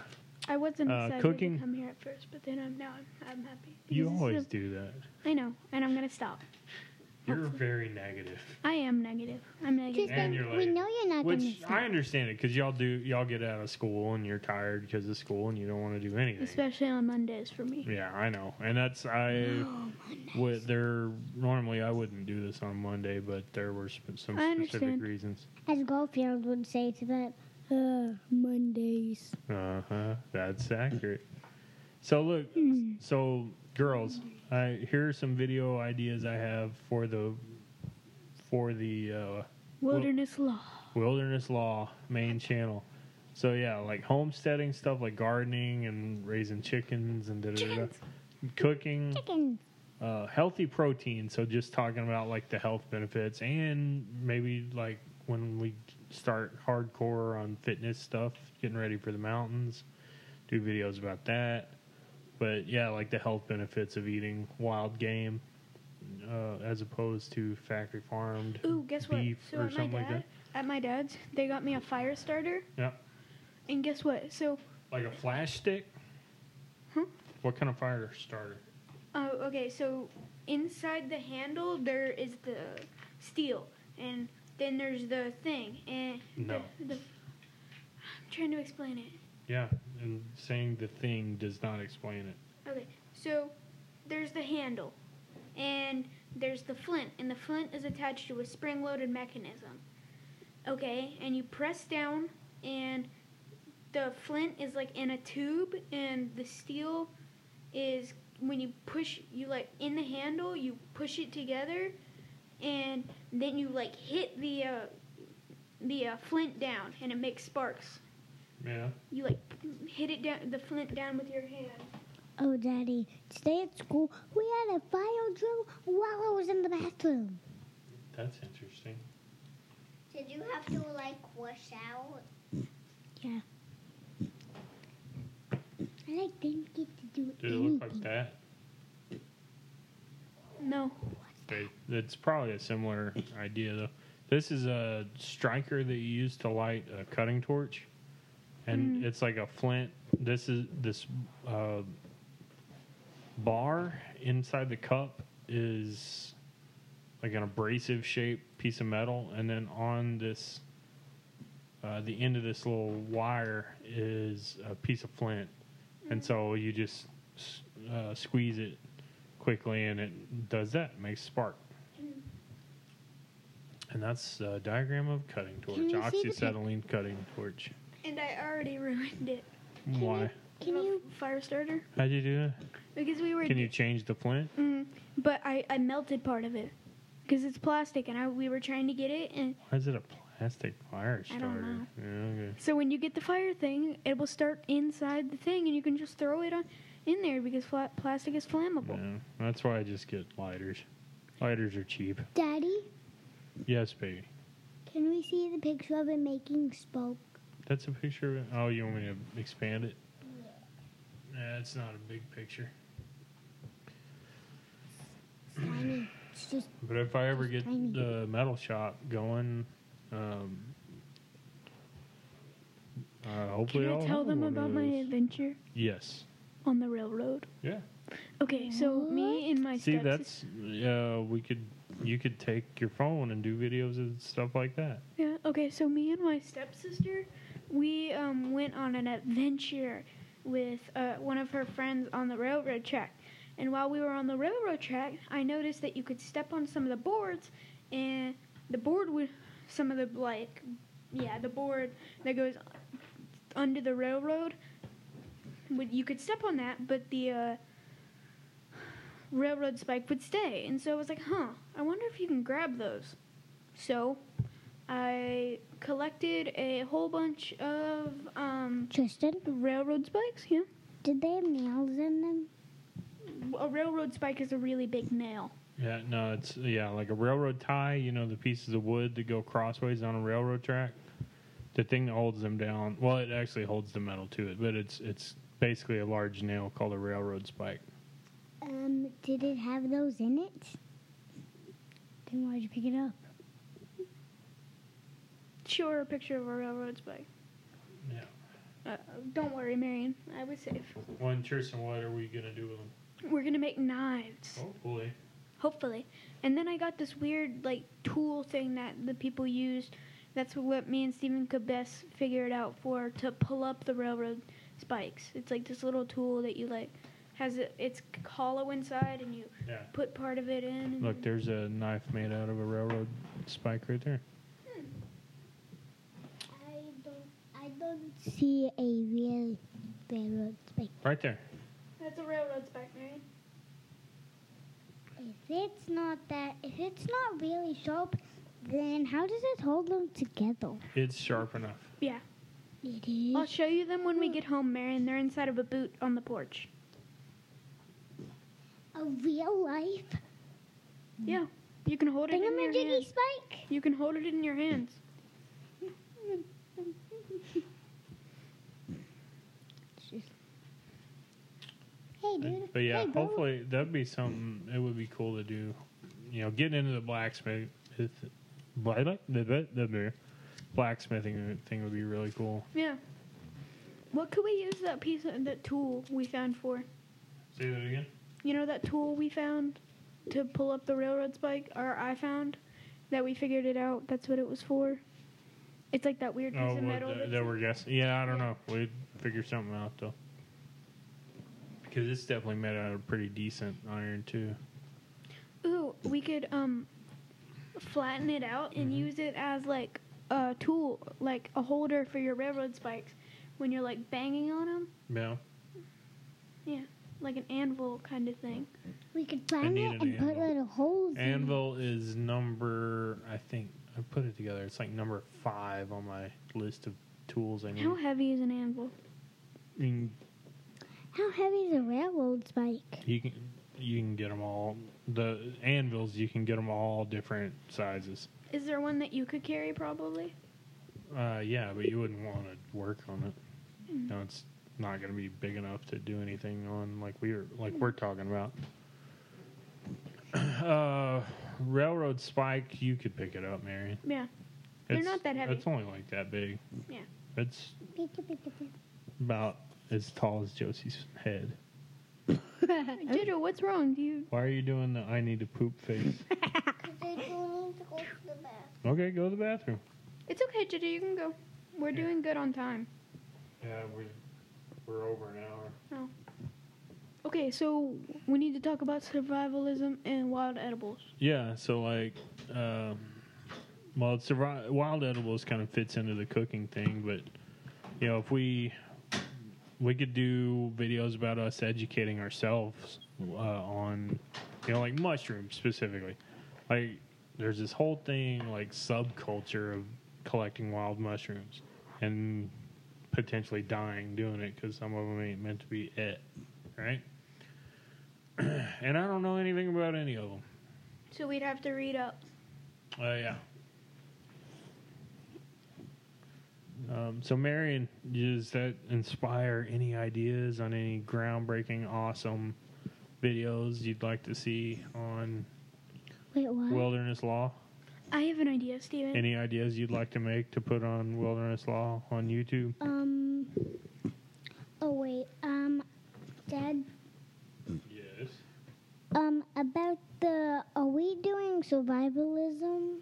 I wasn't uh, excited cooking- to come here at first, but then I'm now I'm, I'm happy. you always a- do that. I know, and I'm gonna stop. You're very negative, I am negative. I'm negative. And you're we know you're not going to which stop. I understand it because y'all do. Y'all get out of school and you're tired because of school and you don't want to do anything. Especially on Mondays for me. Yeah, I know, and that's I. Oh, Would there normally I wouldn't do this on Monday, but there were sp- some I specific understand. reasons. As Garfield would say to that, uh, Mondays. Uh huh. That's accurate. So look, so girls, I here are some video ideas I have for the for the uh, Wilderness law. Wilderness Law main channel. So yeah, like homesteading stuff, like gardening and raising chickens and da da da. Chickens. Cooking, Chicken. uh, healthy protein. So just talking about like the health benefits and maybe like when we start hardcore on fitness stuff, getting ready for the mountains, do videos about that. But yeah, like the health benefits of eating wild game uh, as opposed to factory farmed Ooh, guess what? beef So or at my something dad, like that. at my dad's, they got me a fire starter, Yeah, and guess what? So, like a flash stick. Huh? What kind of fire starter? oh, okay. So inside the handle there is the steel, and then there's the thing, and No. the, the, I'm trying to explain it. Yeah, and saying the thing does not explain it. Okay, so there's the handle, and there's the flint, and the flint is attached to a spring loaded mechanism. Okay, and you press down, and the flint is like in a tube, and the steel is when you push, you like in the handle, you push it together, and then you like hit the uh, the uh, flint down, and it makes sparks. Yeah. You like hit it down, the flint down with your hand. Oh, Daddy, today at school we had a fire drill while I was in the bathroom. That's interesting. Did you have to like wash out? Yeah. I like didn't get to do Did it anything. look like that? No. They, it's probably a similar idea though. This is a striker that you use to light a cutting torch, and it's like a flint. This is this uh, bar inside the cup is like an abrasive shaped piece of metal, and then on this, uh, the end of this little wire is a piece of flint, and so you just uh, squeeze it quickly, and it does that, makes spark. And that's a diagram of cutting torch, Can we see the pic- oxyacetylene cutting torch. And I already ruined it. Why? Can you? fire starter? How'd you do that? Because we were. Can you change the flint? Mm, but I, I melted part of it because it's plastic, and I we were trying to get it, and Why is it a plastic fire I starter? don't know. Yeah, okay. so when you get the fire thing, it will start inside the thing, and you can just throw it on in there because fla- plastic is flammable. Yeah, that's why I just get lighters. Lighters are cheap. Daddy, Yes, baby. can we see the picture of it making smoke? That's a picture of it. Oh, you want me to expand it? Yeah, it's not a big picture. Tiny. It's just But if I ever get tiny. the metal shop going, um, uh, hopefully Can I'll I tell them about my adventure Yes. on the railroad? Yeah. Okay, so me and my See, stepsis- that's uh, we could you could take your phone and do videos and stuff like that. Yeah. Okay. So me and my stepsister, we um, went on an adventure with uh, one of her friends on the railroad track. And while we were on the railroad track, I noticed that you could step on some of the boards, and the board would, some of the like, yeah, the board that goes under the railroad, would you could step on that, but the uh, railroad spike would stay. And so I was like, huh, I wonder if you can grab those. So I collected a whole bunch of um, Tristan, railroad spikes. Yeah, did they have nails in them? a railroad spike is a really big nail. Yeah, no, it's yeah, like a railroad tie. You know, the pieces of wood that go crossways on a railroad track. The thing that holds them down. Well, it actually holds the metal to it, but it's it's basically a large nail called a railroad spike. Um, did it have those in it? Then why'd you pick it up? Show her a picture of a railroad spike. Yeah. Uh, don't worry, Marion. I was safe. Well, and Tristan, what are we gonna do with them? We're gonna make knives, Hopefully. hopefully. And then I got this weird like tool thing that the people used. That's what me and Steven could best figure it out for to pull up the railroad spikes. It's like this little tool that you like has it. It's hollow inside, and you Yeah. put part of it in. Look, there's a knife made out of a railroad spike right there. I don't. I don't see a real railroad spike. Right there. That's a railroad spike, Marion. If it's not that, if it's not really sharp, then how does it hold them together? It's sharp enough. Yeah. It is. I'll show you them when we get home, Marion. They're inside of a boot on the porch. A real life Yeah. You can hold it in your hands. spike. You can hold it in your hands. Hey, dude. But yeah, Hey, hopefully that'd be something. It would be cool to do. You know, getting into the blacksmith, blah, blah. blacksmithing thing would be really cool. Yeah. What could we use that piece of that tool we found for? Say that again. You know that tool we found to pull up the railroad spike, or I found that we figured it out. That's what it was for. It's like that weird piece Oh, of metal. that, that we're guessing. Yeah, I don't know. We'd figure something out though. Because it's definitely made out of pretty decent iron too. Ooh, we could um flatten it out and Mhm. use it as like a tool, like a holder for your railroad spikes when you're like banging on them, Yeah. Yeah, like an anvil kind of thing. We could find need it an and put anvil. little holes. in. Anvil is number. I think I put it together. It's like number five on my list of tools I need. How heavy is an anvil? I mean, How heavy is a railroad spike? You can you can get them all. The anvils you can get them all different sizes. Is there one that you could carry? Probably. Uh, yeah, but you wouldn't want to work on it. No, it's not going to be big enough to do anything on like we're like we're talking about. Uh, railroad spike, you could pick it up, Mary. Yeah. They're It's- not that heavy. It's only like that big. Yeah. It's about as tall as Josie's head. Jojo, what's wrong? Do you? Why are you doing the I need to poop face? Because do need to go to the bathroom. okay, go to the bathroom. It's okay, Jojo. You can go. We're doing good on time. Yeah, we're we're over an hour. Oh. Okay, so we need to talk about survivalism and wild edibles. Yeah, so like, um, well, survi- wild edibles kind of fits into the cooking thing, but you know, if we we could do videos about us educating ourselves uh, on, you know, like mushrooms specifically. Like, there's this whole thing like subculture of collecting wild mushrooms and potentially dying doing it because some of them ain't meant to be it, right? and I don't know anything about any of them. So we'd have to read up. Uh, yeah. Um, so, Marion, does that inspire any ideas on any groundbreaking, awesome videos you'd like to see on Wait, what? wilderness law? I have an idea, Steven. Any ideas you'd like to make to put on wilderness law on YouTube? um. Oh wait. Um, Dad. Yes. Um, about the. Are we doing survivalism?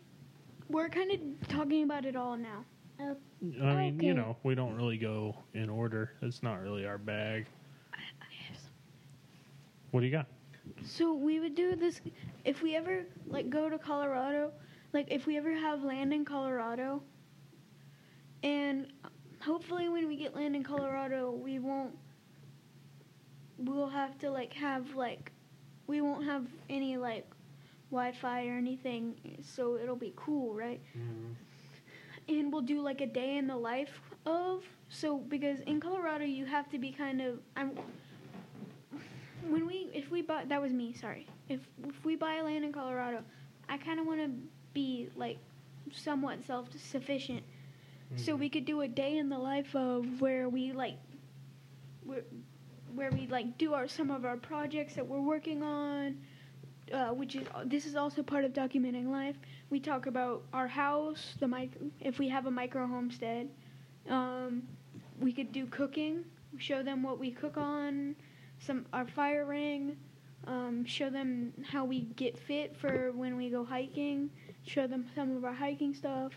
We're kind of talking about it all now. Oh, I mean, Okay. you know, we don't really go in order. It's not really our bag. What do you got? So we would do this if we ever like go to Colorado, like if we ever have land in Colorado, and hopefully when we get land in Colorado, we won't. We'll have to like have like, we won't have any like, Wi-Fi or anything, so it'll be cool, right? Mm-hmm. and we'll do like a day in the life of so because in Colorado you have to be kind of I'm when we if we buy that was me sorry. If if we buy land in Colorado I kind of want to be like somewhat self sufficient so mm-hmm. we could do a day in the life of where we like where, where we like do our some of our projects that we're working on uh, which is this is also part of documenting life. We talk about our house, the mic if we have a micro homestead. Um, we could do cooking, show them what we cook on, some our fire ring, um, show them how we get fit for when we go hiking, show them some of our hiking stuff,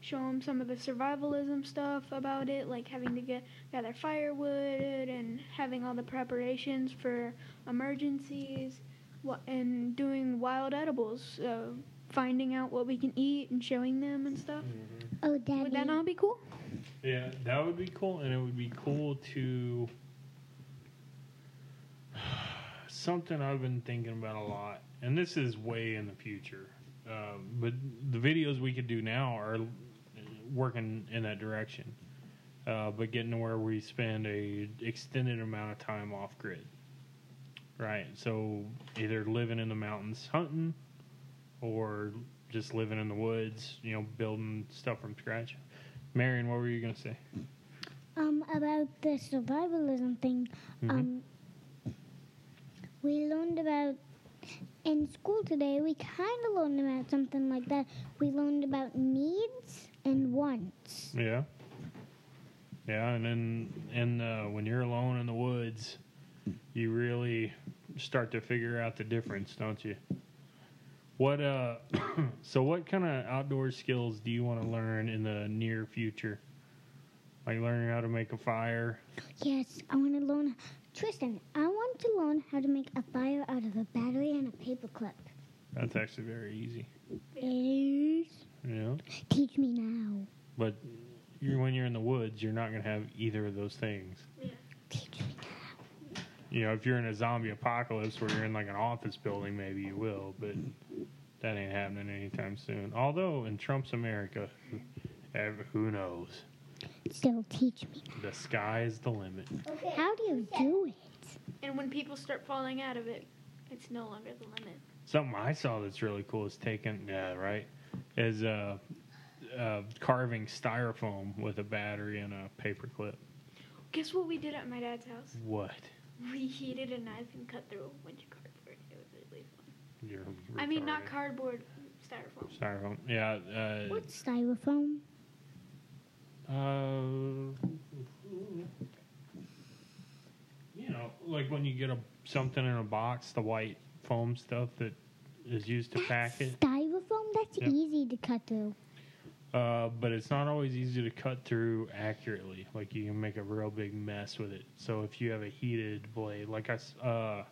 show them some of the survivalism stuff about it, like having to get gather firewood and having all the preparations for emergencies wha- and doing wild edibles, uh, finding out what we can eat and showing them and stuff. oh, Daddy. Would that not be cool? Yeah, that would be cool, and it would be cool to. Something I've been thinking about a lot, and this is way in the future. Um, but the videos we could do now are working in that direction. Uh, but getting to where we spend a extended amount of time off grid, right? So either living in the mountains hunting, or just living in the woods, you know, building stuff from scratch. Marion, what were you gonna say? Um, about the survivalism thing. Mhm. Um, we learned about in school today. We kind of learned about something like that. We learned about needs and wants. Yeah. Yeah, and then and uh, when you're alone in the woods, you really start to figure out the difference, don't you? What uh so what kind of outdoor skills do you want to learn in the near future? Like learning how to make a fire? Yes, I want to learn. Tristan, I want to learn how to make a fire out of a battery and a paperclip. That's actually very easy. It is. Know? Teach me now. But you're, when you're in the woods, you're not going to have either of those things. Teach. You know, if you're in a zombie apocalypse where you're in like an office building, maybe you will, but that ain't happening anytime soon. Although in Trump's America, who knows? Still, teach me. The sky is the limit. Okay. How do you do it? And when people start falling out of it, it's no longer the limit. Something I saw that's really cool is taking, yeah, right, is uh, uh, carving styrofoam with a battery and a paper clip. Guess what we did at my dad's house? What? We heated a knife and cut through a bunch of cardboard. It was really fun. You're I mean, not cardboard, styrofoam. Styrofoam. Yeah. Uh, What's styrofoam? Uh, you know, like when you get a something in a box, the white foam stuff that is used to pack it. Styrofoam? That's Yep. easy to cut through. Uh, but it's not always easy to cut through accurately. Like you can make a real big mess with it. So if you have a heated blade, like I, uh,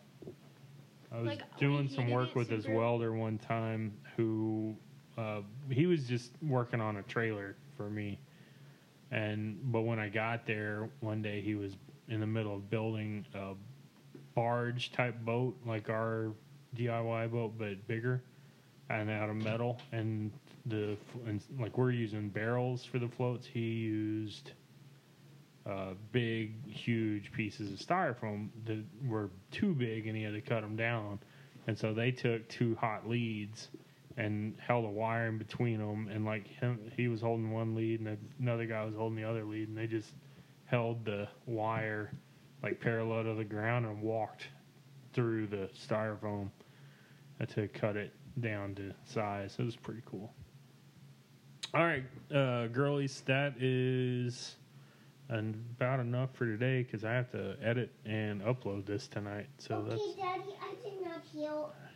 I was Like, doing some work it with this welder one time who, uh, he was just working on a trailer for me. And, but when I got there one day, he was in the middle of building a barge type boat, like our DIY boat, but bigger and out of metal. And the and like we're using barrels for the floats. He used uh, big, huge pieces of styrofoam that were too big, and he had to cut them down. And so they took two hot leads and held a wire in between them, and like him, he was holding one lead, and another guy was holding the other lead, and they just held the wire like parallel to the ground and walked through the styrofoam to cut it down to size. It was pretty cool. All right, uh, girlies, that is about enough for today because I have to edit and upload this tonight. So okay, that's Daddy, I did not hear.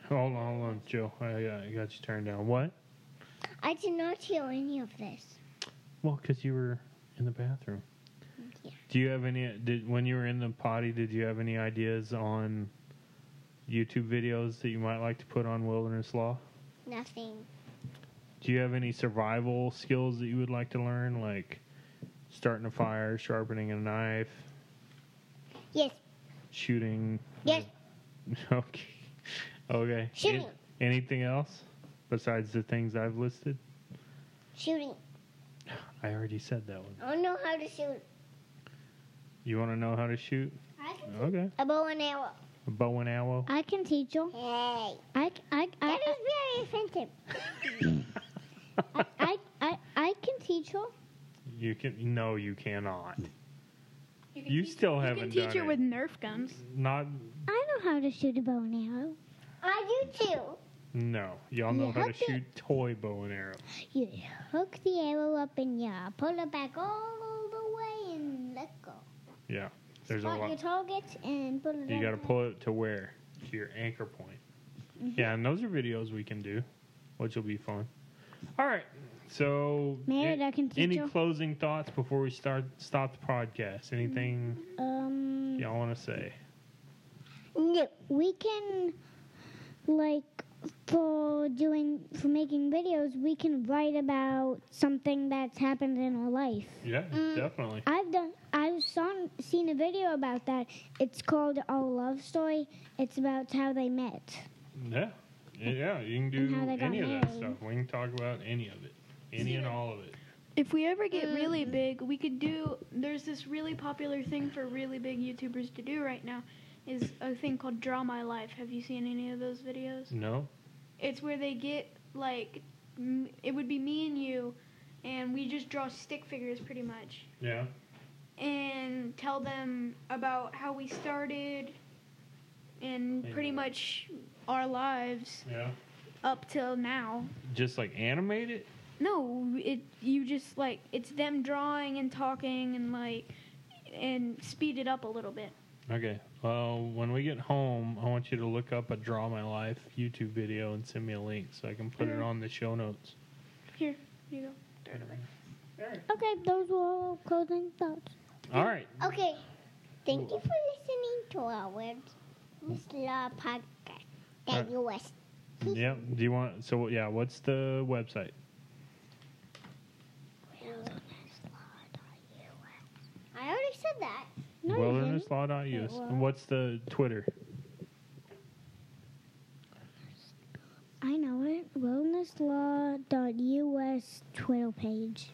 hold on, hold on, Joe. I, uh, I got you turned down. What? I did not hear any of this. Well, because you were in the bathroom. Yeah. Do you have any? Did when you were in the potty? Did you have any ideas on YouTube videos that you might like to put on wilderness law? Nothing. Do you have any survival skills that you would like to learn, like starting a fire, sharpening a knife, Yes. shooting? Yes. Okay. Okay. Shooting. An- anything else besides the things I've listed? Shooting. I already said that one. I don't know how to shoot. You want to know how to shoot? I can Okay. a bow and arrow. A bow and arrow. I can teach you. Hey. I, I, I, That is very offensive. I, I, I, I can teach you. You can. No, you cannot. You, You still you haven't can teach done her it. with Nerf guns. Not. I know how to shoot a bow and arrow. I do too. No. Y'all You know how to hooked it. shoot toy bow and arrow. You hook the arrow up and you pull it back all the way and let go. Yeah. There's a Spot your lot. target and pull it You got to pull it to where? To your anchor point. Mm-hmm. Yeah, and those are videos we can do, which will be fun. All right. So, a- I can any you. closing thoughts before we start stop the podcast? Anything Um, y'all want to say? No. we can, like, for doing, for making videos, we can write about something that's happened in our life. Yeah, Mm. definitely. I've done. I've saw, seen a video about that. It's called Our Love Story. It's about how they met. Yeah. Yeah, you can do any of that stuff. We can talk about any of it. Any and all of it. If we ever get really big, we could do. There's this really popular thing for really big YouTubers to do right now, is a thing called Draw My Life. Have you seen any of those videos? No? It's where they get like, m- it would be me and you, and we just draw stick figures pretty much, Yeah. and tell them about how we started, and pretty much our lives Yeah. up till now. Just like animate it? No, it you just like it's them drawing and talking and like and speed it up a little bit. Okay. Well, when we get home, I want you to look up a Draw My Life YouTube video and send me a link so I can put it Mhm. on the show notes. Here, you go. Throw it away. Okay, those were all closing thoughts. All right. Okay. Thank you for listening to our Words Miss Law podcast. That US. Yep. Do you want? So yeah. What's the website? I already said that. No, you. Wildernesslaw.us. It was. And what's the Twitter? I know it. Wildernesslaw.us Twitter page.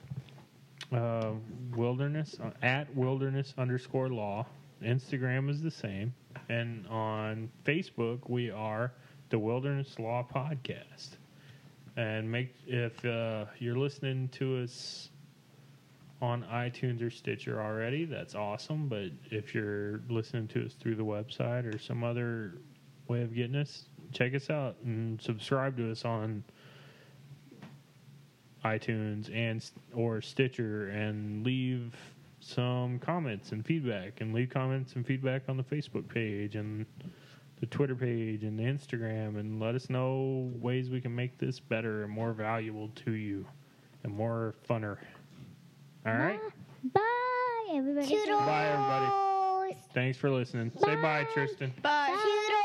Uh, wilderness uh, at wilderness underscore law. Instagram is the same, and on Facebook we are the Wilderness Law Podcast. And make if uh, you're listening to us on iTunes or Stitcher already, that's awesome. But if you're listening to us through the website or some other way of getting us, check us out and subscribe to us on iTunes and or Stitcher and leave some comments and feedback and leave comments and feedback on the Facebook page and the Twitter page and the Instagram and let us know ways we can make this better and more valuable to you and more funner. All right. Bye, everybody. Toodles. Bye, everybody. Thanks for listening. Say bye, Bye. Tristan. Bye.